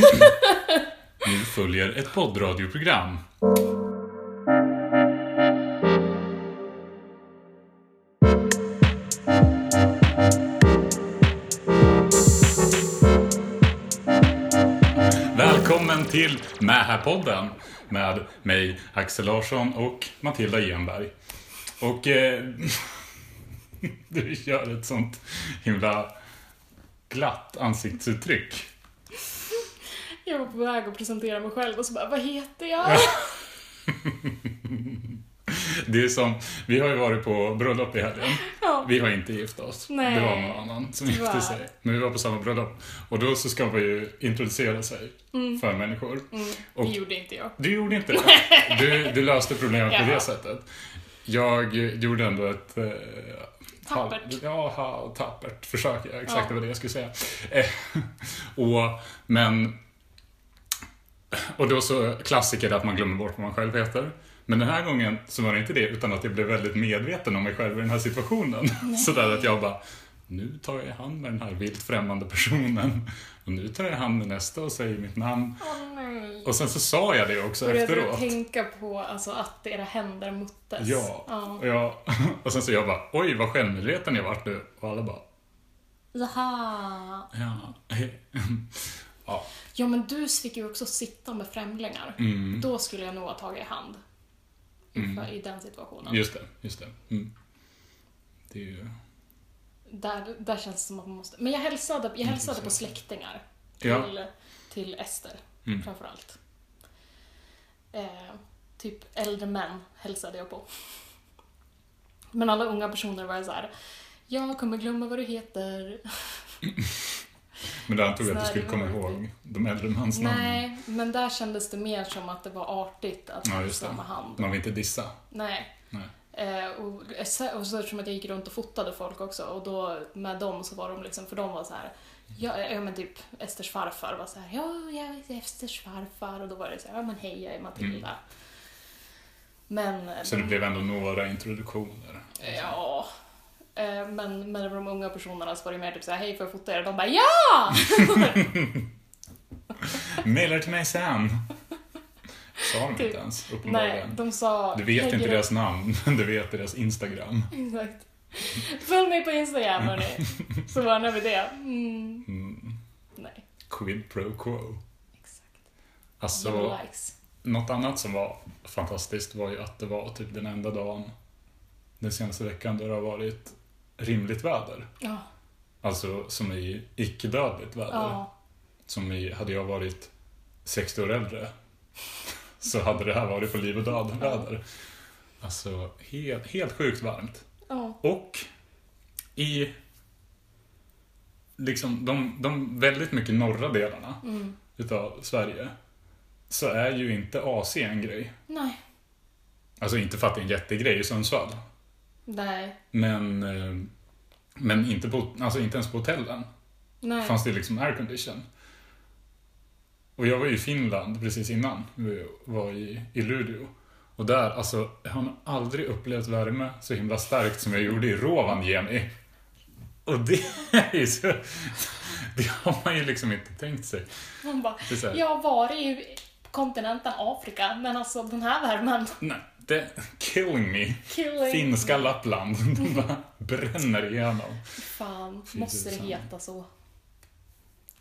Nu följer ett poddradioprogram. Välkommen till Mähä-podden med mig, Axel Larsson och Matilda Genberg. Och eh, du gör ett sånt himla glatt ansiktsuttryck. Jag var på väg att presentera mig själv och så bara, vad heter jag? Det är som, vi har ju varit på bröllop i helgen. Ja. Vi har inte gift oss. Nej. Det var någon annan som gifte Tyvärr. sig. Men vi var på samma bröllop. Och då så ska man ju introducera sig för människor. Mm, Och det gjorde inte jag. du gjorde inte det. Du, du löste problemet på Ja. det sättet. Jag gjorde ändå ett... Eh, Tappert. ja, tappert försök. Ja, exakt, det var det jag skulle säga. Eh, och, men... Och då så, klassiker att man glömmer bort vad man själv heter. Men den här gången så var det inte det, utan att jag blev väldigt medveten om mig själv i den här situationen. Sådär att jag bara, nu tar jag i hand med den här vilt främmande personen. Och nu tar jag i hand med nästa och säger mitt namn. Nej. Och sen så sa jag det också Började du efteråt. tänka på alltså, att era händer möttes? Ja. ja. Och, jag, och sen så jag bara, oj vad självmedveten jag vart nu. Och alla bara, Jaha. ja. Ja. Ja, men du fick ju också sitta med främlingar. Mm. Då skulle jag nog ha tagit i hand. Mm. I den situationen. Just det, just det. Mm. Det är ju... Där, där känns det som att man måste... Men jag hälsade, jag hälsade på släktingar. Till, Ja. till Ester, Mm. framförallt. Eh, typ äldre män hälsade jag på. Men alla unga personer var så här. Jag kommer glömma vad du heter. Men där antog jag att du skulle komma ihåg de äldre mansnamnen. Nej, men där kändes det mer som att det var artigt att Ja, just det. med hand. Man vill inte dissa. Nej. Nej. Eh, och, och så eftersom att jag gick runt och fotade folk också och då med dem så var de liksom, för de var så här. Ja, ja men typ Esters farfar var så här. Ja, jag är Esters farfar och då var det så här. Ja men hej, jag är Matilda. Men... Mm. Så de, det blev ändå några introduktioner. Ja. Eh, men med de unga personerna så var det mer typ så här. Hej, får jag fota er? De bara ja! Maila till mig sen. Sa de Typ. inte ens, Nej, uppenbarligen. de sa... Du vet inte deras namn, men du vet deras Instagram. Exakt. Följ mig på Instagram hörni. Så ordnar vi det. Mm. Mm. Nej, Quid pro quo. exakt. Alltså, likes. något annat som var fantastiskt var ju att det var typ den enda dagen den senaste veckan då det har varit rimligt väder. Ja. Alltså som i icke-dödligt väder. Ja. Som i, hade jag varit 60 år äldre så hade det här varit på liv och död väder. Alltså helt, helt sjukt varmt. Ja. Och i liksom de, de väldigt mycket norra delarna Mm. utav Sverige så är ju inte AC en grej. Nej. Alltså inte för att det är en jättegrej i Sundsvall. Nej. Men, eh, men inte, på, alltså inte ens på hotellen Nej. fanns det liksom aircondition. Och jag var i Finland precis innan vi var i, i Luleå. Och där, alltså, jag har aldrig upplevt värme så himla starkt som jag gjorde i Rovaniemi. Och det är så... Det har man ju liksom inte tänkt sig. Man bara, jag har varit i kontinenten Afrika, men alltså den här värmen. nej, det, killing me. Killing. Finska Lappland. De bara bränner igenom. Fan, Fy måste det heta så?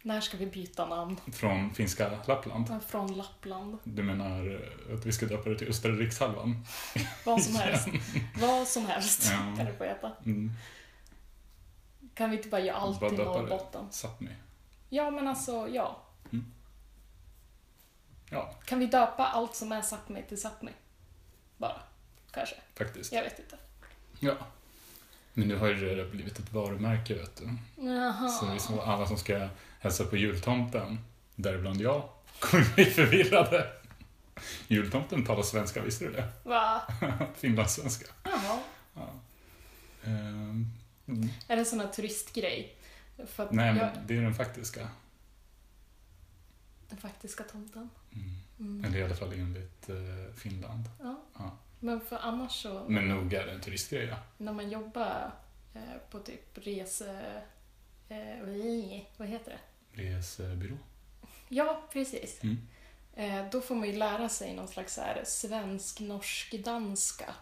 När ska vi byta namn? Från finska Lappland. Från Lappland. Du menar att vi ska döpa det till Östra Rikshalvan? Vad som helst. Vad som helst Ja. kan det få heta. Mm. Kan vi inte bara göra allt det. Norrbotten? Sápmi. Ja, men alltså, ja. Ja, Kan vi döpa allt som är Sápmi till Sápmi? Bara. Kanske. faktiskt. Jag vet inte. Ja. Men nu har ju det blivit ett varumärke, vet du. Jaha. Så vi som, alla som ska hälsa på jultomten, däribland jag, kommer bli förvirrade. Jultomten talar svenska, visste du det? Va? Finlandssvenska. Jaha. Ehm, mm. Är det en sån här turistgrej? Nej, jag, men det är den faktiska. Den faktiska tomten. Mm. Mm. Eller i alla fall enligt eh, Finland. Ja. Ja. Men för annars så, Men nog är det en turistgrej, ja. när man jobbar eh, på typ rese... Eh, vad heter det? Resebyrå. Ja, precis. Mm. Eh, då får man ju lära sig någon slags så här svensk-norsk-danska.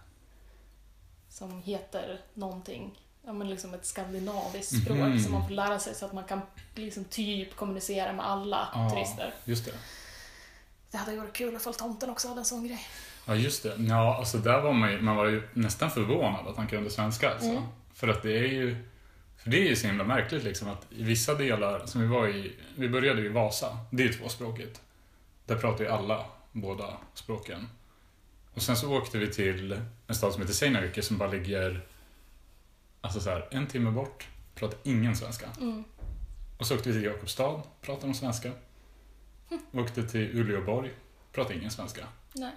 Som heter någonting, ja men liksom ett skandinaviskt språk Mhm. som man får lära sig så att man kan liksom typ kommunicera med alla Ja. turister. Just det. Det hade varit kul ifall tomten också hade en sån grej. Ja, just det. Ja, alltså där var man ju, man var ju nästan förvånad att han kunde svenska alltså. Mm. För att det är ju, för det är ju så himla märkligt liksom att i vissa delar, som vi var i, vi började i Vasa, det är ju tvåspråkigt. Där pratar ju alla båda språken. Och sen så åkte vi till en stad som heter Seinäjoki som bara ligger, alltså så här, en timme bort, pratar ingen svenska. Mm. Och så åkte vi till Jakobstad, pratade de svenska. Åkte till Uleåborg, pratade ingen svenska. Nej.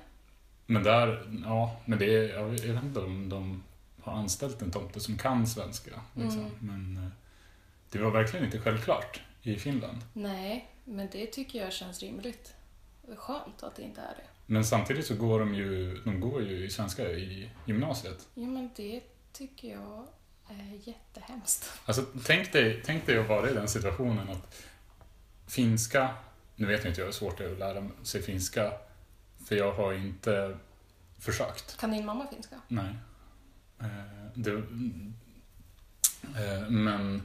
Men där, ja, men det är, jag vet inte om de har anställt en tomte som kan svenska. Liksom. Mm. Men eh, det var verkligen inte självklart i Finland. Nej, men det tycker jag känns rimligt. Det är skönt att det inte är det. Men samtidigt så går de ju, de går ju i svenska i gymnasiet. Ja, men det tycker jag är jättehemskt. Alltså tänk dig, tänk dig att vara i den situationen att finska, nu vet jag inte hur svårt det är att lära sig finska, för jag har inte försökt. Kan din mamma finska? Nej. Eh, det, eh, men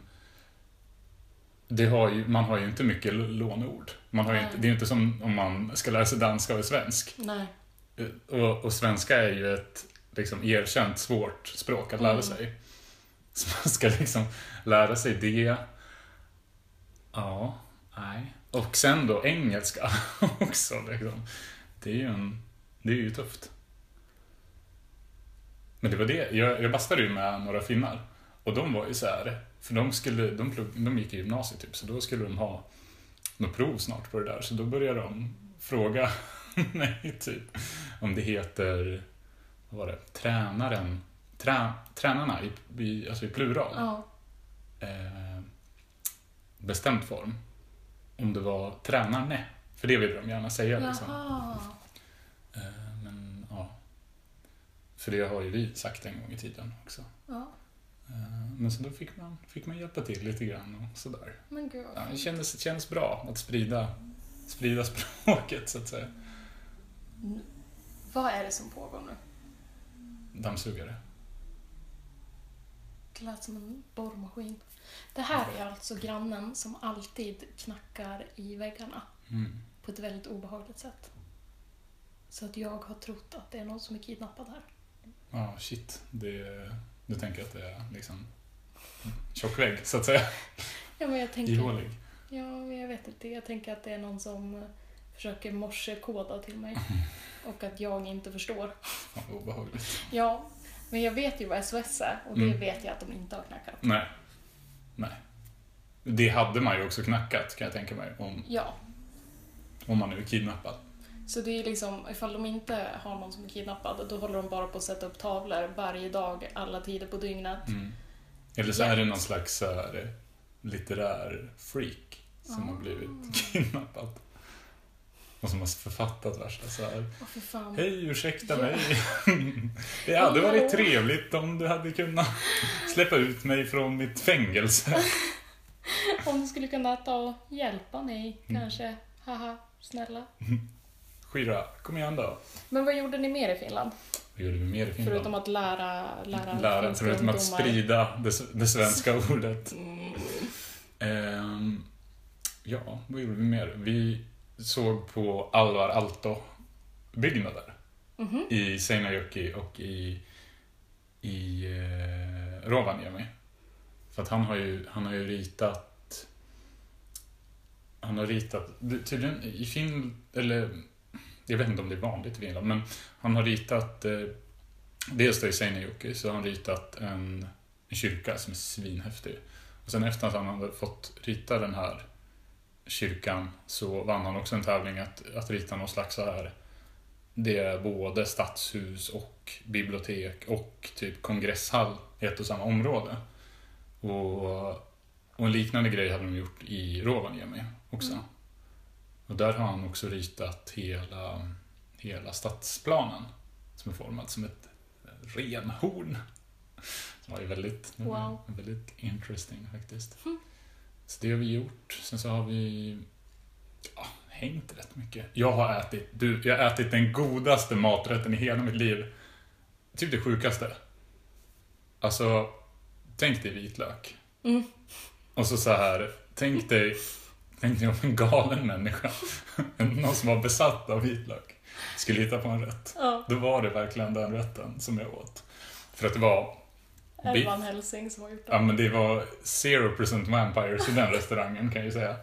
det har ju, man har ju inte mycket låneord. Man har inte, det är ju inte som om man ska lära sig danska eller svensk. Nej. Eh, Och, och svenska är ju ett liksom, erkänt svårt språk att lära Mm. sig. Så man ska liksom lära sig det. Ja, nej. Och sen då engelska också. Liksom. Det är ju en, det är ju tufft. Men det var det, jag, jag bastade ju med några finnar. Och de var ju så här, för de, skulle, de, plugg, de gick i gymnasiet typ, så då skulle de ha något prov snart på det där. Så då började de fråga mig typ om det heter, vad var det, tränaren, trä, tränarna i, i, alltså i plural. Ja. Eh, bestämd form. Om det var tränarne, för det vill de gärna säga liksom. Eh, men ja. För det har ju vi sagt en gång i tiden också. Ja. Eh, Men så då fick man, fick man hjälpa till lite grann och sådär. Men gud Ja, det kändes, det kändes bra att sprida, sprida språket så att säga. Vad är det som pågår nu? Dammsugare. Det lät som en borrmaskin. Det här är alltså grannen som alltid knackar i väggarna Mm. på ett väldigt obehagligt sätt. Så att jag har trott att det är någon som är kidnappad här. Ja, shit. Det, du tänker att det är liksom tjock vägg, så att säga. Ja, men jag tänker... Ihålig. Ja, men jag vet inte. Jag tänker att det är någon som eh, försöker morsekoda till mig. Och att jag inte förstår. Fan, obehagligt. Ja, men jag vet ju vad SOS är och det Mm. vet jag att de inte har knackat. Nej. Nej. Det hade man ju också knackat, kan jag tänka mig, om, Ja, om man nu är kidnappad. så det är liksom, ifall de inte har någon som är kidnappad, då håller de bara på att sätta upp tavlor varje dag, alla tider på dygnet. Mm. Eller så är det någon slags så här, litterär freak som Ah. har blivit kidnappad. Och som har författat värsta så här. Fan. Hej, ursäkta Ja. mig. Det hade varit trevligt om du hade kunnat släppa ut mig från mitt fängelse. Om du skulle kunna ta och hjälpa mig, Mm. kanske. Haha, snälla. Skira, kom igen då. Men vad gjorde ni mer i Finland? Vad gjorde vi mer i Finland? Förutom att lära, lära, Lära, förutom att sprida det, det svenska ordet. Mm. Ehm, ja, vad gjorde vi mer? Vi såg på Alvar Aalto-byggnader Mhm. i Seinäjoki och i, i eh, Rovaniemi. För att han har ju, han har ju ritat han har ritat, tydligen i Finland, eller jag vet inte om det är vanligt i Finland, men han har ritat, eh, dels då i Seinäjoki så har han ritat en, en kyrka som är svinhäftig. Och sen efter att han hade fått rita den här kyrkan så vann han också en tävling att, att rita någon slags så här det är både stadshus och bibliotek och typ kongresshall i ett och samma område. Och, och en liknande grej hade de gjort i Rovaniemi också. Mm. Och där har han också ritat hela, hela stadsplanen som är formad som ett renhorn. Som var ju väldigt, Wow. väldigt interesting faktiskt. Mm. Så det har vi gjort. Sen så har vi... Ja, hängt rätt mycket. Jag har ätit, du, jag har ätit den godaste maträtten i hela mitt liv. Typ det sjukaste. Alltså, tänk dig vitlök. Mm. Och så så här, tänk dig, tänk dig om en galen människa, någon som var besatt av vitlök, skulle hitta på en rätt. Ja. Då var det verkligen den rätten som jag åt. För att det var. Elvan Helsing som har gjort ja det. men det var 0% vampires i den restaurangen kan jag ju säga.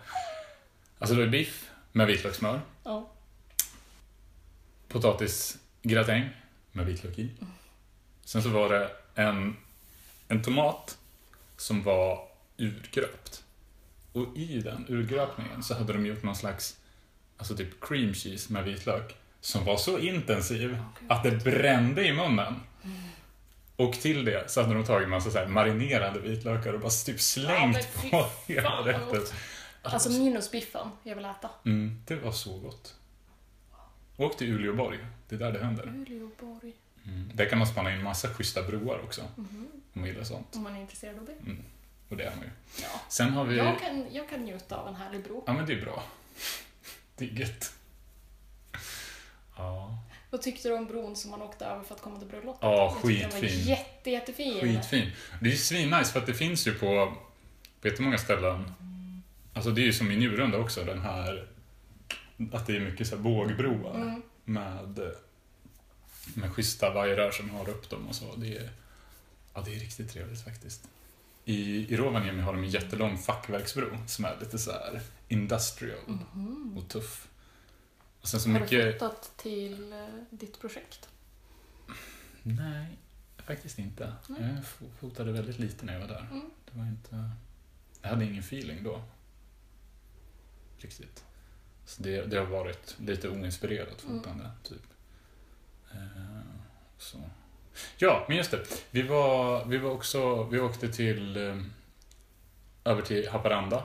Alltså det var biff med vitlökssmör, Ja. potatisgratäng med vitlök i. Sen så var det en, en tomat som var urgröpt. Och i den urgröpningen så hade de gjort någon slags, alltså typ cream cheese med vitlök som var så intensiv att det brände i munnen. Och till det så hade de tagit en massa så här marinerade vitlökar och bara typ slängt Ja, på hela rätten. gott. Alltså minus biffen jag vill äta. Mm, det var så gott. Åk till Uleåborg, det är där det händer. Uleåborg. Mm. Där kan man spana in massa schyssta broar också, Mhm. om man gillar sånt. Om man är intresserad av det. Och det är man ju. Ja. Sen har vi... Jag, kan, jag kan njuta av en härlig bro. Ja, men det är bra. Det är gött. Ja, Vad tyckte du om bron som man åkte över för att komma till bröllopet? Ja, Jag tyckte Den skitfin. var jätte, jättefin. skitfin. Det är ju svinnice för att det finns ju på, på jättemånga ställen, alltså det är ju som i Njurunda också, den här, att det är mycket så här bågbroar Mm. med, med schyssta vajrar som har upp dem och så. Det är, ja, det är riktigt trevligt faktiskt. I, i Rovaniemi har de en jättelång fackverksbro som är lite så här industrial Mhm. och tuff. Sen så Har du mycket... flyttat till eh, ditt projekt? Nej, faktiskt inte. Nej. Jag fo- fotade väldigt lite när jag var där. Mm. Det var inte... Jag hade ingen feeling då. Riktigt. Så det, det har varit lite oinspirerat Mm. fotande, typ. Eh, så. Ja, men just det. Vi var, vi var också... Vi åkte till... eh, Över till Haparanda.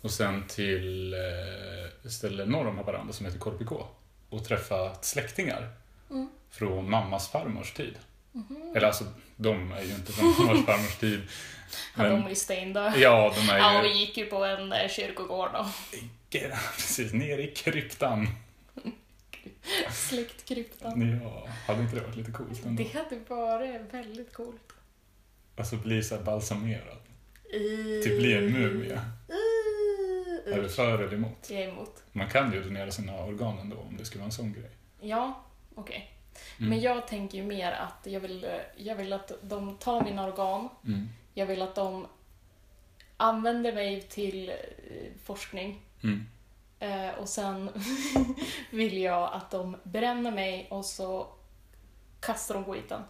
Och sen till eh, ett ställe norr om Haparanda som heter Korpikå. Och träffat släktingar. Mm. Från mammas farmors tid. Mhm. Eller alltså, de är ju inte från mammas farmors tid. Ja, Men- de är ju stendöda. Ja, de är Ja, ju... vi gick ju på en eh, kyrkogård då. Precis, ner i kryptan. Släktkryptan. Ja, hade inte det varit lite coolt ändå? Det hade varit väldigt coolt. Alltså bli så här balsamerad. I... Typ bli en mumie. Uh, Är du för eller emot? Jag är emot. Man kan ju donera sina organ ändå om det skulle vara en sån grej. Ja, okej. Mm. Men jag tänker ju mer att jag vill, jag vill att de tar mina organ. Mm. Jag vill att de använder mig till eh, forskning. Mm. Eh, och sen vill jag att de bränner mig och så kastar de skiten.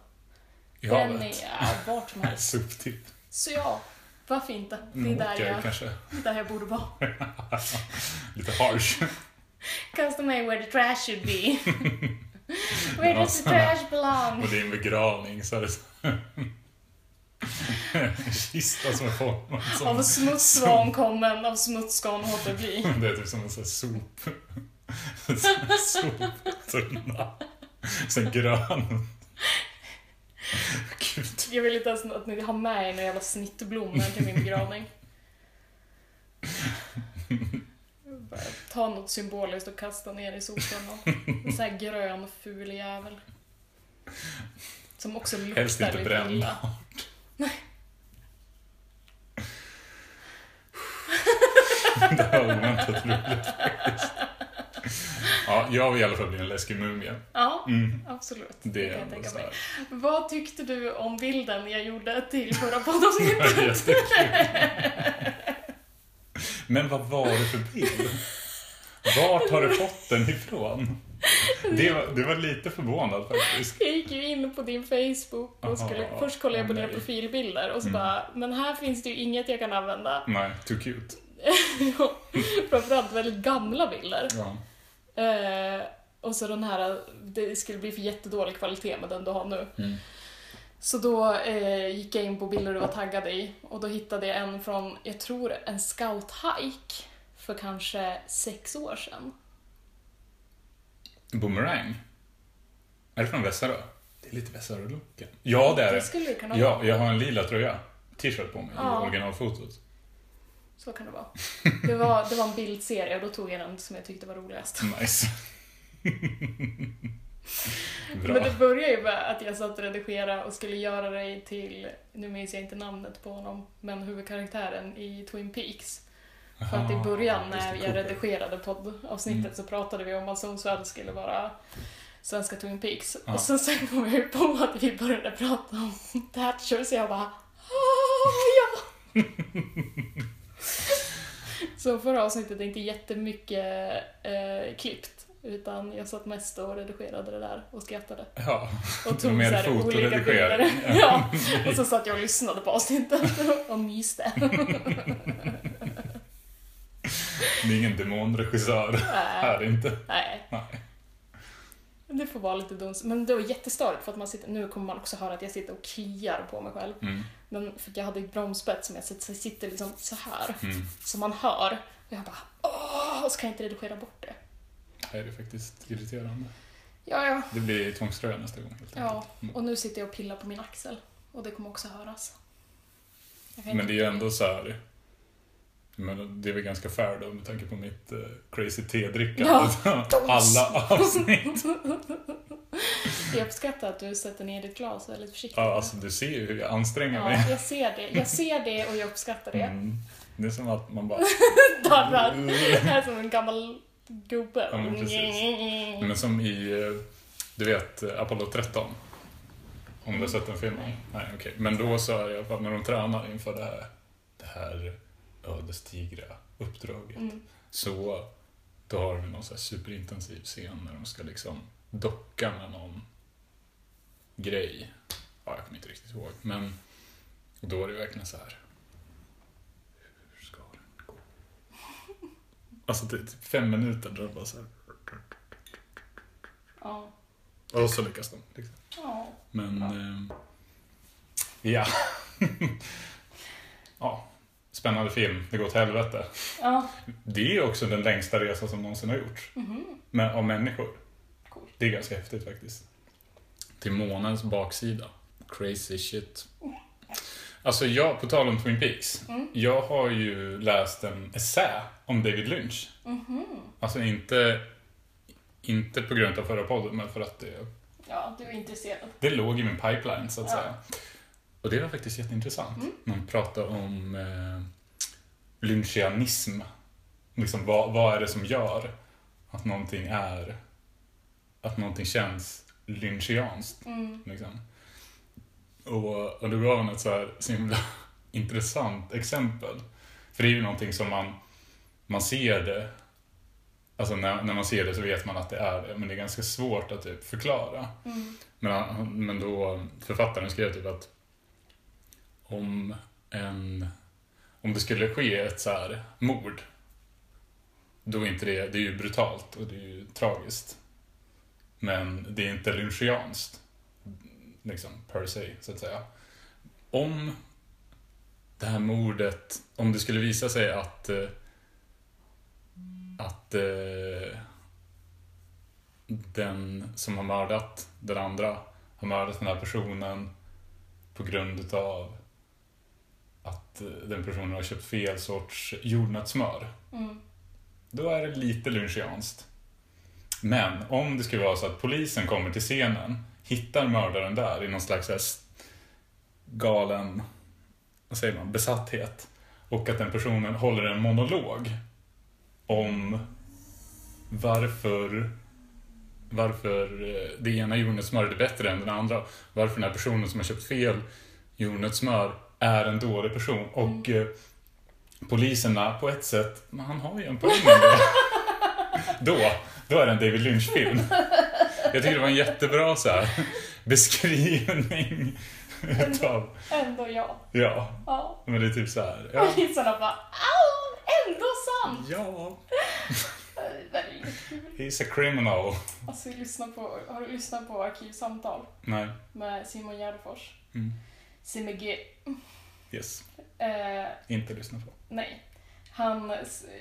I Bränner havet. ja, vart som helst. Soptipp. Så ja, varför inte? Det är Mm, där okej, jag, kanske. där jag borde vara. Lite harsh. Kasta mig where the trash should be. where does the trash belong? Och din begravning så är det så... En kista som är formad som... Av smutsvan kommen, av smutsgarn låter bli. Det är typ som en sån här sop... Soptunna. Sen grön. Gud. Jag vill inte ens att ni har med er några jävla snittblommor till min begravning. Bara Ta något symboliskt och kasta ner i soptunnan. En sån här grön ful jävel. Som också Helst luktar inte lite illa. brännbart. Det var oväntat roligt faktiskt. Ja, jag vill i alla fall bli en läskig mumie. Ja, Mm. absolut. Det Det kan jag tänka mig. Vad tyckte du om bilden jag gjorde till förra poddavsnittet? Men vad var det för bild? Vart har du fått den ifrån? Det var, det var lite förvånad faktiskt. Jag gick ju in på din Facebook och skulle, Aha, först kollade jag på åh dina nej. profilbilder och så Mm. bara, men här finns det ju inget jag kan använda. Nej, too cute. Framförallt väldigt gamla bilder. Ja. Eh, och så den här, det skulle bli för jättedålig kvalitet med den du har nu. Mm. Så då eh, gick jag in på bilder du var taggad i och då hittade jag en från, jag tror en scout-hike för kanske sex år sedan. Boomerang. Är det från Västerö? Det är lite Västerö-looken. Ja, det är Det det. skulle kunna Ja, jag har en lila tröja. T-shirt på mig Ja. i originalfotot. Så kan det vara. Det var, det var en bildserie och då tog jag den som jag tyckte var roligast. Nice. Bra. Men det började ju med att jag satt och redigerade och skulle göra dig till, nu minns jag inte namnet på honom, men huvudkaraktären i Twin Peaks. För att i Aha, början när jag redigerade poddavsnittet Mm. så pratade vi om att Sundsvall skulle vara svenska Twin Peaks. Ja. Och sen, sen kom vi på att vi började prata om Thatcher så jag bara "Ah, ja! så förra avsnittet är inte jättemycket eh, klippt. Utan jag satt mest och redigerade det där och skrattade. Ja, Och tog Mer så olika bilder. Ja. Och så satt jag och lyssnade på avsnittet och myste. det är ingen demonregissör Nej. här inte. Nej. Nej. Det får vara lite duns. Men det var jättestörigt för att man sitter, nu kommer man också höra att jag sitter och kliar på mig själv. Mm. Men för jag hade ett bromsbett som jag sitter, liksom så här. Mm. Så man hör. Och jag bara åh, och så kan jag inte redigera bort det. Nej, det är faktiskt irriterande. Ja, ja. Det blir tvångströja nästa gång helt Ja. Mm. och nu sitter jag och pillar på min axel. Och det kommer också höras. Men det är ju ändå så här. Men det är väl ganska fair då med tanke på mitt eh, crazy te-drickande. Alla avsnitt. Jag uppskattar att du sätter ner ditt glas väldigt försiktigt. Ja, alltså du ser ju hur jag anstränger mig. Ja, jag ser det. Jag ser det och jag uppskattar det. Mm. Det är som att man bara... Darrar. Jag är som en gammal gubbe. Ja, men precis. Men som i, eh, du vet, eh, Apollo 13. Om du har sett den filmen? Nej. Nej, okej. Men då så är jag när de tränar inför det här, det här ödesdigra uppdraget. Mm. Så då har de någon så här superintensiv scen när de ska liksom docka med någon grej. Ja, jag kommer inte riktigt ihåg. Men då är det verkligen så här. Hur ska den gå? Alltså det är typ fem minuter där det bara så här. Ja. Och så lyckas de. Liksom. Ja. Men, Ja. ehm, ja. ja. Spännande film. Det går åt helvete. Ja. Det är också den längsta resa som någonsin har gjorts. Mhm. Med, av människor. Coolt. Det är ganska häftigt faktiskt. Till månens baksida. Crazy shit. Alltså jag, på tal om Twin Peaks. Mm. Jag har ju läst en essä om David Lynch. Mhm. Alltså inte, inte på grund av förra podden, men för att det, Ja, du är intresserad. det låg i min pipeline så att Ja. säga. Och det var faktiskt jätteintressant. Mm. Man pratar om eh, lynchianism. Liksom, vad, vad är det som gör att någonting är, att någonting känns lynchianskt? Mm. Liksom. Och, och då gav han ett så här så himla intressant exempel. För det är ju någonting som man, man ser det, alltså när, när man ser det så vet man att det är det, men det är ganska svårt att typ förklara. Mm. Men, men då, författaren skrev typ att om en, om det skulle ske ett så här mord, då är inte det, det är ju brutalt och det är ju tragiskt. Men det är inte lynchianskt, liksom, per se, så att säga. Om det här mordet, om det skulle visa sig att eh, att eh, den som har mördat den andra har mördat den här personen på grund utav att eh, den personen har köpt fel sorts jordnötssmör. Mm. Då är det lite lynchianskt. Men om det skulle vara så att polisen kommer till scenen, hittar mördaren där i någon slags galen, vad säger man, besatthet. Och att den personen håller en monolog om varför varför eh, det ena jordnötssmöret är bättre än den andra. Varför den här personen som har köpt fel jordnötssmör är en dålig person. Och eh, poliserna på ett sätt, men han har ju en poäng ändå. då, då är det en David Lynch-film. Jag tycker det var en jättebra så här, beskrivning utav, Ändå ja. ja, Ja. men det är typ så här, ja, Poliserna bara Au! Ändå sant! ja, he's a criminal. Alltså, lyssna på, har du lyssnat på Arkivsamtal Nej, med Simon Gärdenfors? mm. Simon G. yes, Eh, inte lyssna på. nej. Han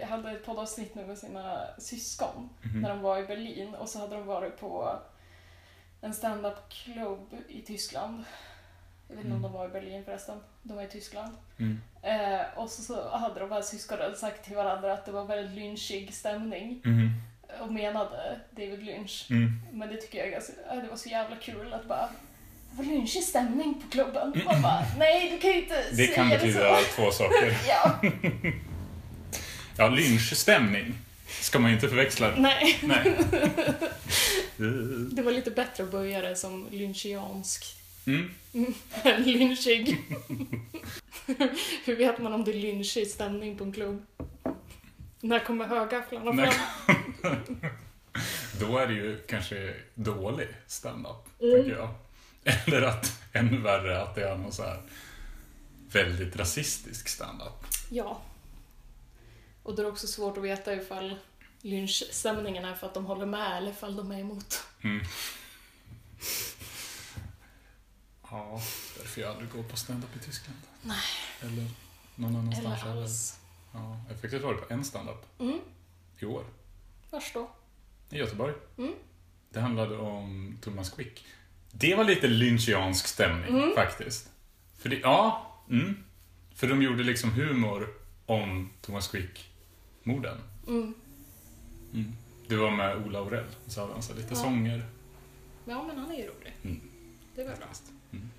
hade ett poddavsnitt nu med sina syskon Mhm. när de var i Berlin och så hade de varit på en stand-up klubb i Tyskland. Jag vet inte om de var i Berlin förresten. De var i Tyskland. Mm. Eh, och så, så hade de här syskonen sagt till varandra att det var väldigt lynchig stämning. Mhm. Och menade David Lynch. Mm. Men det tycker jag är ganska, det var så jävla kul att bara det var lynchig stämning på klubben. Man bara, nej du kan ju inte Det säga kan det betyda så. två saker. Ja, Ja, lynchstämning ska man ju inte förväxla. nej. Nej. Det var lite bättre att börja det som lynchiansk Mm. än lynchig. Hur vet man om det är lynchig stämning på en klubb? När kommer högafflarna fram? Då är det ju kanske dålig stand-up, Mm. tycker jag. Eller att, ännu värre, att det är någon så här väldigt rasistisk stand-up. Ja. Och då är det också svårt att veta ifall lynchstämningen är för att de håller med eller ifall de är emot. Mm. Ja, därför jag aldrig går på stand-up i Tyskland. Nej. Eller någon annanstans Eller alls. Ja, jag har faktiskt varit på en stand-up Mm, i år. vars då? I Göteborg. Mm. Det handlade om Thomas Quick. Det var lite lynchiansk stämning Mm. faktiskt. För det, ja, mm. För de gjorde liksom humor om Thomas Quick-morden. Mm. Mm. Det var med Ola Aurell, så hade han så lite Ja. sånger. Ja, men han är ju rolig. Mm. Det var bra. Mm.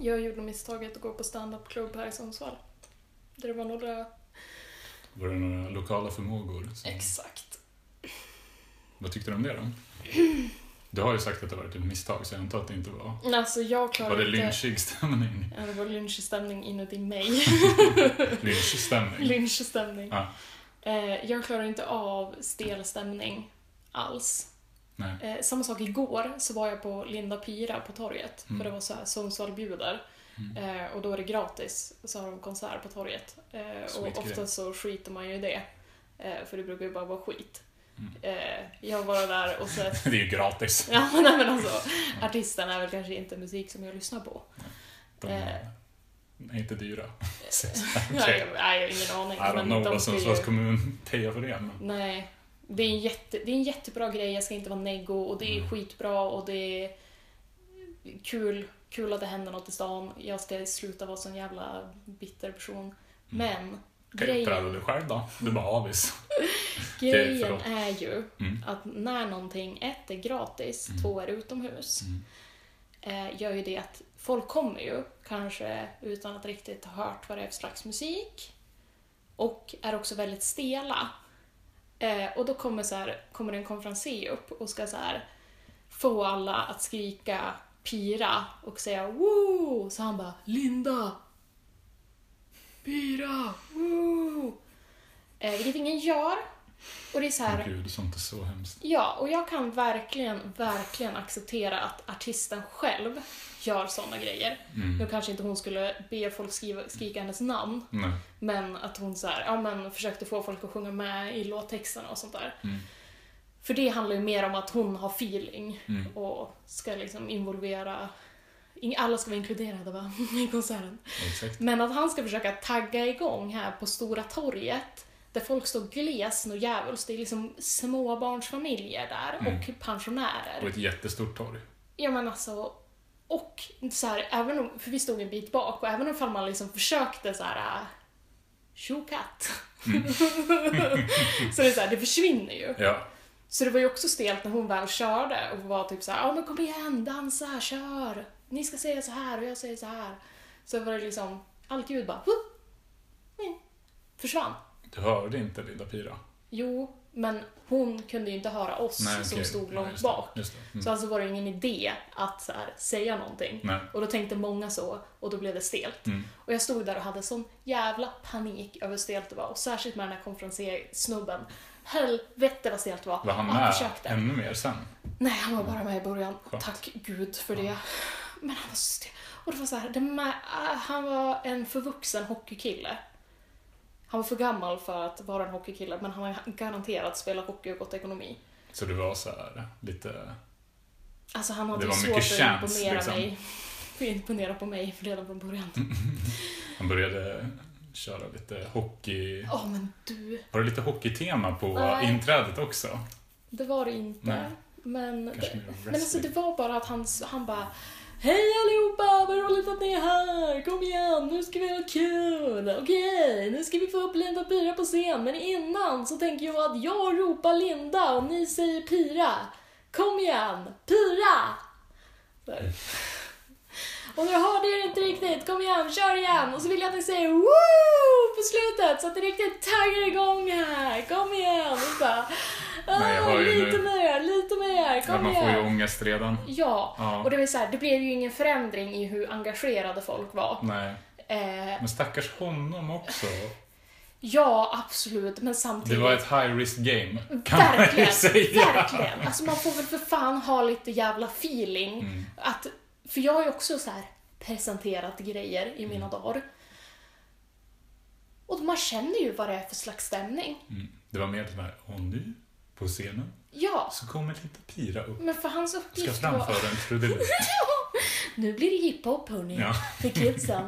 Jag gjorde misstaget att gå på stand-up-klubb här i Sundsvall. Där det var några... Var det några lokala förmågor? Som, Exakt. vad tyckte du om det då? Du har ju sagt att det varit ett misstag, så jag antar att det inte var... Alltså, jag klarar Var det inte... lynchig stämning? Ja, det var lynchstämning inuti mig. Lynchig stämning? Lynchstämning. Ja. Eh, jag klarar inte av stel stämning alls. Eh, samma sak igår så var jag på Linda Pira på torget. Mm. För det var så här Sundsvall bjuder. Mm. Eh, och då är det gratis. Så har de konsert på torget. Eh, och ofta så skiter man ju i det. Eh, för det brukar ju bara vara skit. Mm. Eh, jag var där och så... Det är ju gratis. ja, nej, men alltså. Artisten är väl kanske inte musik som jag lyssnar på. De Eh. är inte dyra. Nej, Okej. jag, nej, jag har ingen aning. I don't men know vad Sundsvalls kommun pajar för det. Men... Nej. Det är, en jätte, det är en jättebra grej, jag ska inte vara neggo och det är Mm. skitbra och det är kul, kul att det händer något i stan. Jag ska sluta vara sån jävla bitter person. Men Okej, pröva grejen, du själv då. Du bara avis. grejen är ju Mm. att när någonting, ett är gratis, Mm. två är utomhus, Mm. eh, gör ju det att folk kommer ju, kanske utan att riktigt ha hört vad det är för slags musik, och är också väldigt stela. Eh, och då kommer, så här, kommer en konferencier upp och ska så här, få alla att skrika pira och säga woo! Så han bara Linda! Woo! Eh, vilket ingen gör. Och det är så här, Gud, sånt är så hemskt. Ja, och jag kan verkligen, verkligen acceptera att artisten själv gör såna grejer. Mm. Nu kanske inte hon skulle be folk skriva, skrika hennes namn, Nej. men att hon så här, ja, men försökte få folk att sjunga med i låttexterna och sånt där. Mm. För det handlar ju mer om att hon har feeling Mm. och ska liksom involvera in- alla ska vara inkluderade va? i konserten. Exakt. Men att han ska försöka tagga igång här på Stora torget där folk står gles och djävulskt. Det är liksom småbarnsfamiljer där Mm. och pensionärer. Och ett jättestort torg. Ja men alltså, och så här, även om, för vi stod en bit bak och även om man liksom försökte så här äh, tjokatt. Mm. så det är så här, det försvinner ju. Ja. Så det var ju också stelt när hon väl körde och var typ så här, ja men kom igen, dansa, kör. Ni ska säga så här och jag säger så här. Så var det liksom, allt ljud bara, försvann. Du hörde inte Linda Pira? Jo, men hon kunde ju inte höra oss som okej. stod långt just det. bak. Just det. Mm. Så alltså var det ingen idé att så här, säga någonting. Nej. Och då tänkte många så, och då blev det stelt. Mm. Och jag stod där och hade sån jävla panik över hur stelt det var. Och särskilt med den här konferenssnubben. Helvete vad stelt det var. Var han Han med försökte. ännu mer sen? Nej, han var bara med i början. Skönt. Tack gud för det. Men han var så stel. Och det var så här, det med, ah, han var en förvuxen hockeykille. Han var för gammal för att vara en hockeykille, men han har garanterat spelat hockey och gått ekonomi. Så du var så här lite... Alltså han hade Det var svårt mycket att chans, imponera liksom. mig. Imponera på mig redan från början. Han började köra lite hockey... Åh men du, Var det lite hockeytema på Nej. inträdet också? det var det inte. Nej. Men, det, men alltså det var bara att han, han bara Hej allihopa, vad roligt att ni är här! Kom igen, nu ska vi ha kul! Okej, nu ska vi få upp Linda och Pira på scen, men innan så tänker jag att jag ropar Linda och ni säger Pira. Kom igen, Pira! Där. Och jag hörde er inte riktigt, kom igen, kör igen! Och så vill jag att ni säger woo på slutet så att ni riktigt taggar igång här. Kom igen! Och så bara, "Ah, lite nu." mer, lite mer, kom Att man får ju ångest redan. Ja, Ja. och det var så här, det blev ju ingen förändring i hur engagerade folk var. Nej. Eh, Men stackars honom också. ja, absolut, men Det samtidigt... var ett high risk game. Kan man ju Verkligen, säga. verkligen. Alltså man får väl för fan ha lite jävla feeling. Mm. Att, för jag har ju också så här presenterat grejer i Mm. mina dagar. Och man känner ju vad det är för slags stämning. Mm. Det var mer så här, och nu på scenen Ja, så kommer lite Pira upp. men för hans Ska uppgift var... framföra en trudelutt. Nu blir det hiphop hörni, Ja. för kidsen.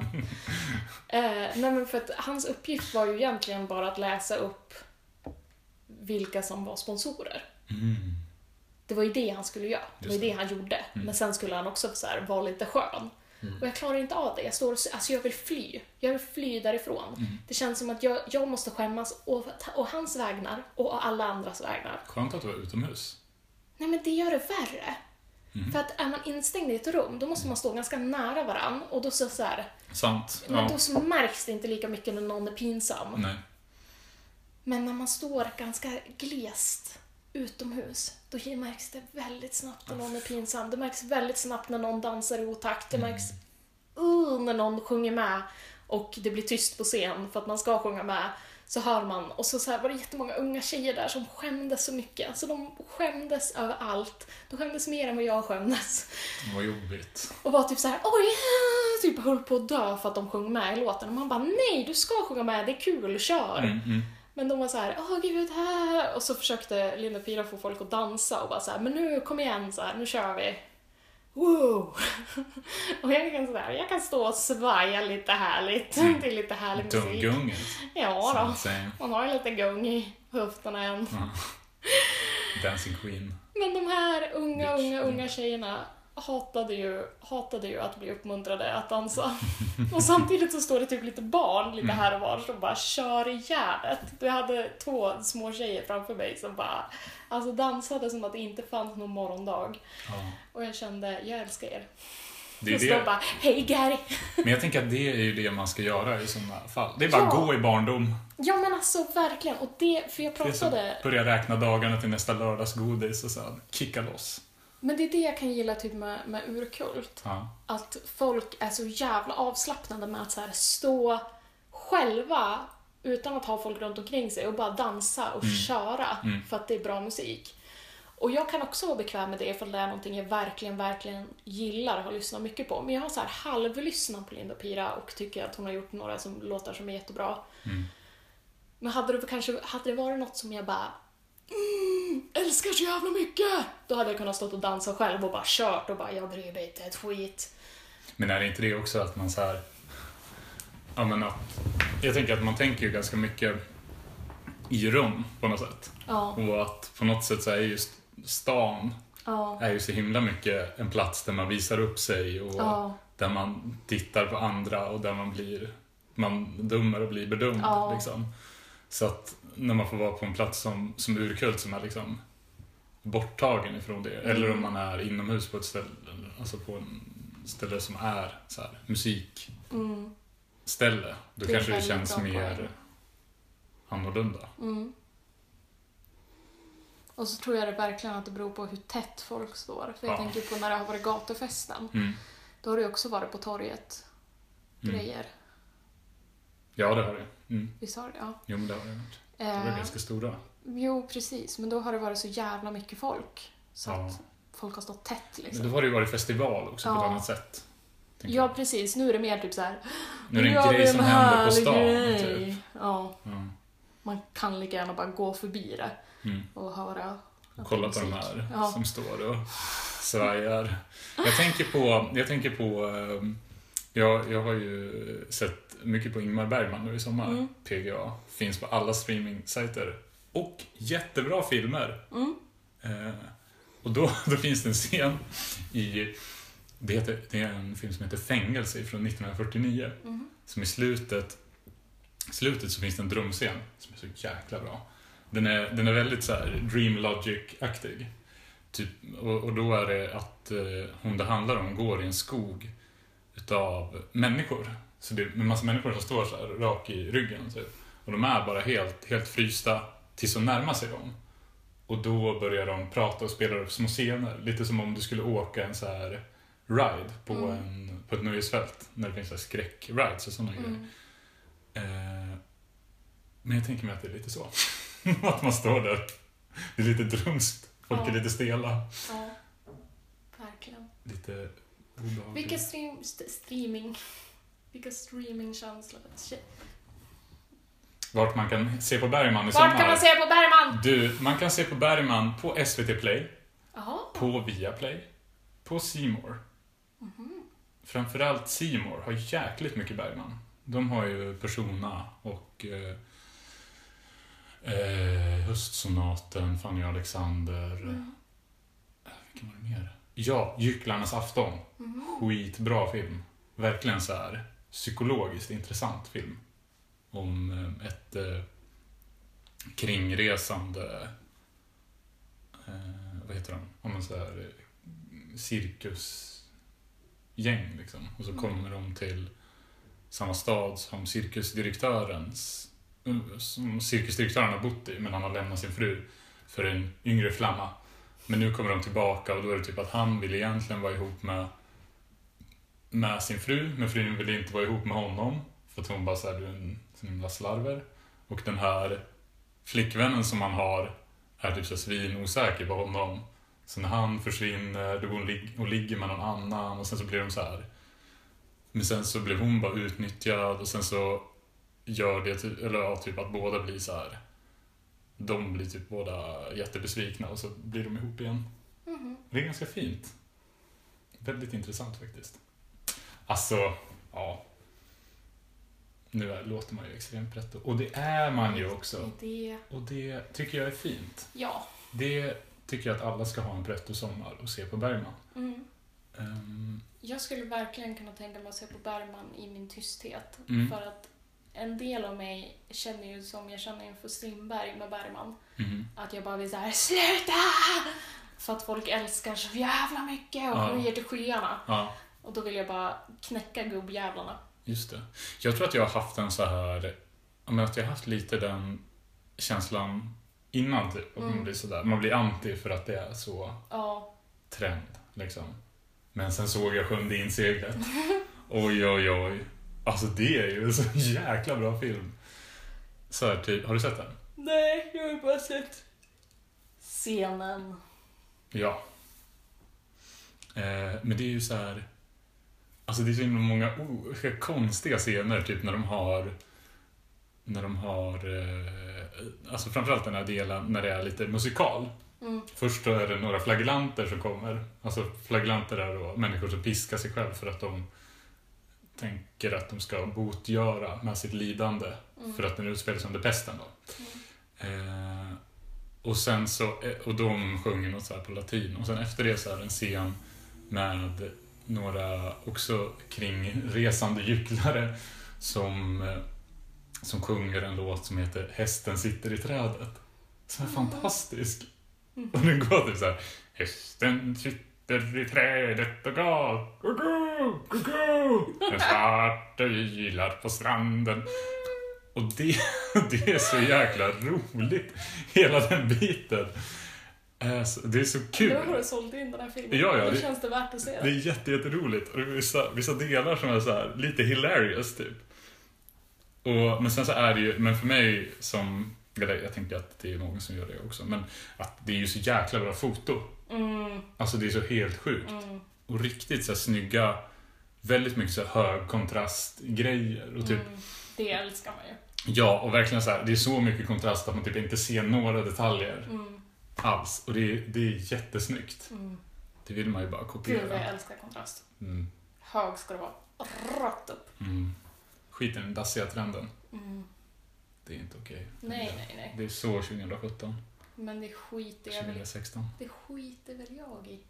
eh, nej men för att hans uppgift var ju egentligen bara att läsa upp vilka som var sponsorer. Mm. Det var ju det han skulle göra. Det var ju det han gjorde. Mm. Men sen skulle han också så här, vara lite skön. Mm. Och jag klarar inte av det. Jag, står och, alltså jag vill fly. Jag vill fly därifrån. Mm. Det känns som att jag, jag måste skämmas och, och hans vägnar och alla andras vägnar. Skönt att du var utomhus. Nej men det gör det värre. Mm. För att är man instängd i ett rum, då måste man stå ganska nära varann och då så, så här, Sant. men Ja. då så märks det inte lika mycket när någon är pinsam. Nej. Men när man står ganska glest utomhus, då märks det väldigt snabbt när någon är pinsam. Det märks väldigt snabbt när någon dansar i otakt. Det märks uh, när någon sjunger med och det blir tyst på scen för att man ska sjunga med. Så hör man, och så, så här var det jättemånga unga tjejer där som skämdes så mycket. Alltså de skämdes över allt. De skämdes mer än vad jag skämdes. Vad jobbigt. Och var typ så här, oj, typ höll på att dö för att de sjöng med i låten. Och man bara, nej, du ska sjunga med, det är kul, kör. Mm, mm. Men de var så här, åh gud, här. Och så försökte Linda Pira få folk att dansa och bara så här, men nu, kom igen, så här, nu kör vi. Wow! och jag kan, så här, jag kan stå och svaja lite härligt till lite härlig musik. Dumgunget. Ja då. Same, man har ju lite gung i höfterna än. Dancing Queen. Men de här unga, Bitch. unga, unga tjejerna hatade ju, hatade ju att bli uppmuntrade att dansa. Och samtidigt så står det typ lite barn lite här och var som bara kör i järnet. Vi hade två små tjejer framför mig som bara alltså dansade som att det inte fanns någon morgondag. Ja. Och jag kände, jag älskar er. Det är så det. bara, hej Gary! Men jag tänker att det är ju det man ska göra i sådana fall. Det är bara Ja. gå i barndom. Ja men alltså verkligen, och det, för jag Det är pratade, börja räkna dagarna till nästa lördagsgodis och sen kicka loss. Men det är det jag kan gilla typ med, med urkult. Ja. att folk är så jävla avslappnade med att så här stå själva utan att ha folk runt omkring sig och bara dansa och Mm. köra Mm. för att det är bra musik. Och jag kan också vara bekväm med det för att det är någonting jag verkligen, verkligen gillar och har lyssnat mycket på. Men jag har så här halvlyssnat på Linda Pira och tycker att hon har gjort några som låtar som är jättebra. Mm. Men hade det kanske hade det varit något som jag bara mm, älskar så jävla mycket, då hade jag kunnat stå och dansa själv och bara kört och bara jag bryr mig inte ett skit. Men är det inte det också att man så här... Ja, men att, jag tänker att man tänker ju ganska mycket i rum på något sätt. Ja, Och att på något sätt så är just stan ja, är ju så himla mycket en plats där man visar upp sig och ja. där man tittar på andra och där man blir man dömer och blir bedömd. Liksom. Så att när man får vara på en plats som, som urkult som är liksom borttagen ifrån det. Mm. Eller om man är inomhus på ett ställe, alltså på en ställe som är så här, musikställe. Mm, Då Det kanske det känns mer annorlunda. mm. Och så tror jag det verkligen att det beror på hur tätt folk står. För jag Ja. tänker på när det har varit gatufesten. Mm. Då har det också varit på torget Mm. grejer. Ja, det har det. Mm. Visst har det? Ja. Jo, men det har det varit. De var Eh, ganska stora. jo, precis. Men då har det varit så jävla mycket folk. Så Ja. att folk har stått tätt Men liksom. då har det ju varit festival också på ett Ja. annat sätt. Ja, jag. precis. Nu är det mer typ så här. Nu är det "Nu en gör grej som händer på stan. grej." Typ. Ja, Ja. man kan lika gärna bara gå förbi det Mm. och höra att Kolla på de här Ja. som står och svajar. Jag tänker på, jag tänker på ehm, jag, jag har ju sett mycket på Ingmar Bergman nu i sommar. Mm. PGA. Finns på alla streaming-sajter. Och jättebra filmer. Mm. Eh, och då, då finns det en scen i Det, heter, det är en film som heter Fängelse från 1949. Mhm. Som i slutet, slutet så finns det en drömscen som är så jäkla bra. Den är, den är väldigt så här Dream Logic-aktig. Typ, och, och då är det att eh, hon det handlar om går i en skog utav människor. Så det är en massa människor som står så här rak i ryggen. Typ. Och de är bara helt, helt frysta tills de närmar sig dem. Och då börjar de prata och spela upp små scener. Lite som om du skulle åka en så här ride på, Mm. en, på ett nöjesfält. När det finns så här skräckrides och sådana grejer. Mm. Eh, men jag tänker mig att det är lite så. att man står där. Det är lite drumskt. Folk är Ja. lite stela. Ja, verkligen. Lite Vilka stream, st- streaming... Vilka streamingtjänster? Shit. Vart man kan se på Bergman i Vart sommar. kan man se på Bergman? Du, man kan se på Bergman på SVT Play, Jaha. på Viaplay, på C More. Mhm. Framförallt More har jäkligt mycket Bergman. De har ju Persona och eh, eh, Höstsonaten, Fanny Alexander. Mm. Vilken var det mer? Ja, Gycklarnas afton. Mhm. Skitbra film. Verkligen så här psykologiskt intressant film. Om eh, ett eh, kringresande, eh, vad heter de? Om en så här eh, cirkusgäng liksom. Och så Mm. kommer de till samma stad som cirkusdirektörens, eh, som cirkusdirektören har bott i, men han har lämnat sin fru för en yngre flamma. Men nu kommer de tillbaka och då är det typ att han vill egentligen vara ihop med, med sin fru, men frun vill inte vara ihop med honom. För att hon bara såhär, du är en sån himla slarver. Och den här flickvännen som han har är typ så svinosäker på honom. Så när han försvinner, då går hon lig- och ligger med någon annan och sen så blir de så här. Men sen så blir hon bara utnyttjad och sen så gör det eller ja, typ att båda blir så här. De blir typ båda jättebesvikna och så blir de ihop igen. Mhm. Det är ganska fint. Väldigt intressant faktiskt. Alltså, ja. Nu är, låter man ju extremt pretto. Och det är man ju också. Det... Och det tycker jag är fint. Ja. Det tycker jag att alla ska ha en pretto-sommar och se på Bergman. Mm. Ehm, Jag skulle verkligen kunna tänka mig att se på Bergman i min tysthet. Mm. För att en del av mig känner ju som jag känner inför Strindberg med Bergman. mhm. Att jag bara vill såhär SLUTA! För att folk älskar så jävla mycket och Ja. höjer till skyarna. Ja, Och då vill jag bara knäcka gubbjävlarna. just det. Jag tror att jag har haft en så här, att jag har haft lite den känslan innan typ. Att man Mm. blir sådär, man blir anti för att det är så Ja. trend, liksom. Men sen såg jag Sjunde inseglet. Oj, oj, oj. Alltså det är ju en så jäkla bra film. Så här, typ, har du sett den? Nej, jag har bara sett scenen. Ja. Eh, men det är ju så här... Alltså det är så himla många o- konstiga scener, typ när de har... När de har... Eh, alltså framförallt den här delen när det är lite musikal. Mm. Först då är det några flagellanter som kommer. Alltså flagellanter är då människor som piskar sig själv för att de tänker att de ska botgöra med sitt lidande. Mm. För att den utspelar sig under pesten då. Mm. Eh, och sen så, eh, och de sjunger något så på latin. Och sen efter det så är det en scen med några också kringresande gycklare som, eh, som sjunger en låt som heter Hästen sitter i trädet. Som är fantastisk. Mm. Och den går typ så här. Hästen sitter i trädet och går. Go-go, go-go. Den svarta ylar på stranden. Och det, det är så jäkla roligt. Hela den biten. Eh, Det är så Nu har kul. du sålt in den här filmen. Ja, ja, Då det- känns det värt att se Det är den. jätte, jätteroligt. Det är vissa, vissa delar som är så här, lite hilarious typ. Och, men sen så är det ju, men för mig som, eller jag tänker att det är många som gör det också, men att det är ju så jäkla bra foto. Mm, Alltså det är så helt sjukt. mm, Och riktigt så här snygga, väldigt mycket så här högkontrastgrejer. Och typ, mm. Det älskar man ju. ja, och verkligen så här, det är så mycket kontrast att man typ inte ser några detaljer Mm, alls. Och det är, det är jättesnyggt. mm. Det vill man ju bara Gud kopiera. jag älskar kontrast. Mm, Hög ska det vara. Rakt upp. mm. Skit i den dassiga trenden. Det är inte okej. Nej, nej, nej. Det är så 2017, Men det skiter jag väl 2016. Det skiter väl jag i.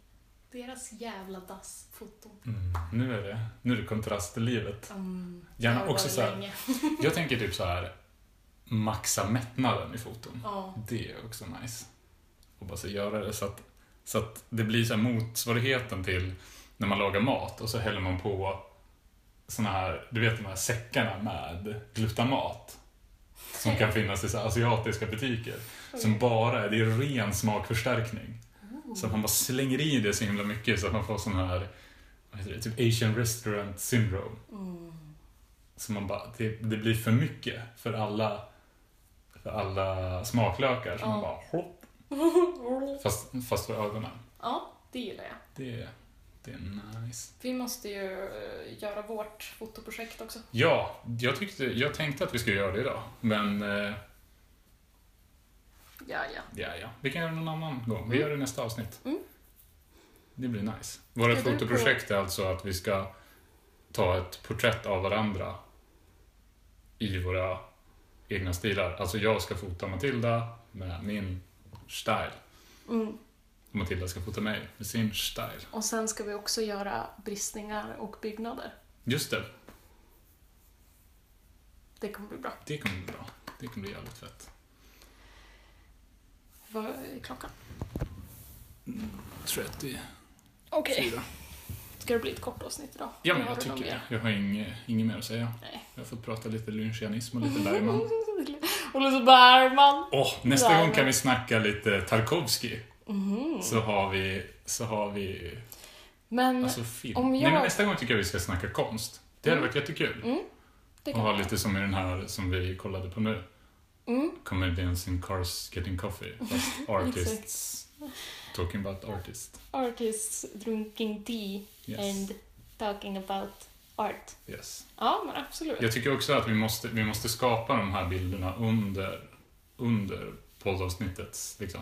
Deras jävla dassfoton. Mm, nu är det, nu är det kontrastlivet. Mm, Gärna också så här-. Jag tänker typ så här maxa mättnaden i foton. Ja. Det är också nice. Och bara så göra det så att, så att det blir så motsvarigheten till när man lagar mat och så häller man på såna här, du vet de här säckarna med glutamat. Som kan finnas i så asiatiska butiker. Som bara är, det är ren smakförstärkning. Så att man bara slänger i det så himla mycket så att man får sån här, vad heter det, typ Asian restaurant syndrome. Mm. Så man bara, det, det blir för mycket för alla, för alla smaklökar. Så man Ja. bara hopp, fast, fast för ögonen. Ja, det gillar jag. Det, är- det är nice. Vi måste ju eh, göra vårt fotoprojekt också. Ja, jag, tyckte, jag tänkte att vi skulle göra det idag. Men eh, Ja, ja. ja, ja, vi kan göra det någon annan gång. Vi Mm. gör det i nästa avsnitt. Mm. Det blir nice. På- fotoprojekt är alltså att vi ska ta ett porträtt av varandra i våra egna stilar. Alltså jag ska fota Matilda med min style. Mm. Matilda ska fota mig med sin style. Och sen ska vi också göra bristningar och byggnader. Just det, Det kommer bli bra. det kommer bli bra. Det kommer bli jävligt fett. Vad är klockan? 34. Okej. Ska det bli ett kort avsnitt idag? Ja, men jag tycker det. Jag har inget, inget mer att säga. Nej. Jag har fått prata lite lynchianism och lite Bergman. Och lite Bergman. Åh, nästa Bergman. gång kan vi snacka lite Tarkovsky. Mhm. Så har vi, så har vi Men alltså film. om Nej, jag- men nästa gång tycker jag vi ska snacka konst. Det hade Mm. varit jättekul. Mm, det Och ha lite som i den här som vi kollade på nu. Mm. Comedians in cars getting coffee. Fast artists talking about artists. Artists drinking tea Yes. and talking about art. yes. Ja, men absolut. Jag tycker också att vi måste, vi måste skapa de här bilderna under, under poddavsnittets liksom,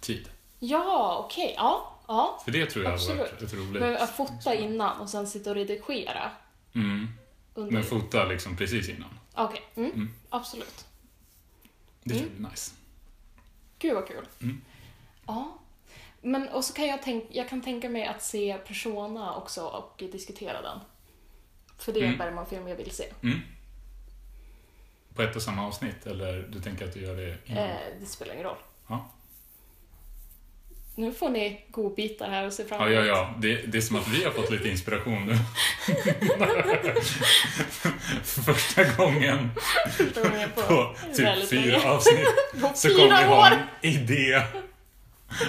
tid. Ja, okej. Ja, ja. För det tror jag Absolut. varit ett roligt... Men att fota innan och sen sitta och redigera Mm. under. Men fota liksom precis innan. Okej, mm. Mm. absolut. Det Mm. blir nice. Gud vad kul. Mm. Ja. Men och så kan jag tänka, jag kan tänka mig att se Persona också och diskutera den. För det är en Mm. Bergman-film jag vill se. Mm. På ett och samma avsnitt, eller du tänker att du gör det innan? Eh, det spelar ingen roll. Ja. Nu får ni godbitar här och se fram Ja, ja, ja. Det, det är som att vi har fått lite inspiration nu. För första gången på, på typ fyra länge. avsnitt så kommer vi ha en idé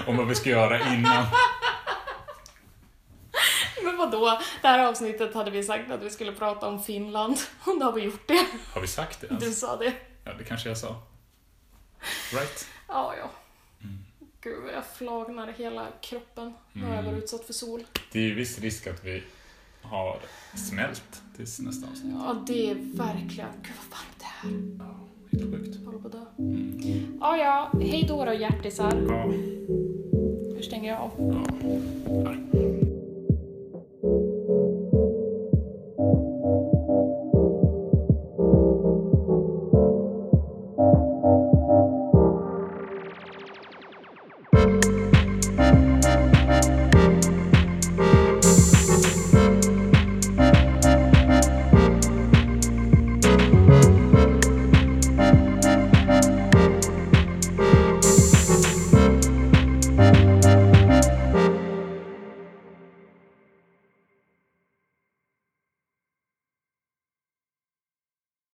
om vad vi ska göra innan. Men vadå? Det här avsnittet hade vi sagt att vi skulle prata om Finland. Och då har vi gjort det. Har vi sagt det Du ens? sa det. Ja, det kanske jag sa. Right? Ja, ja. Mm. Gud, jag flagnar i hela kroppen. Nu har jag Mm. varit utsatt för sol. Det är ju viss risk att vi har smält tills nästa avsnitt. Ja, det är verkligen... Gud vad varmt det är. Ja, helt sjukt. Jag håller på att dö. Mm. Ja, ja. Hej då då hjärtisar. Ja, Nu stänger jag av. ja.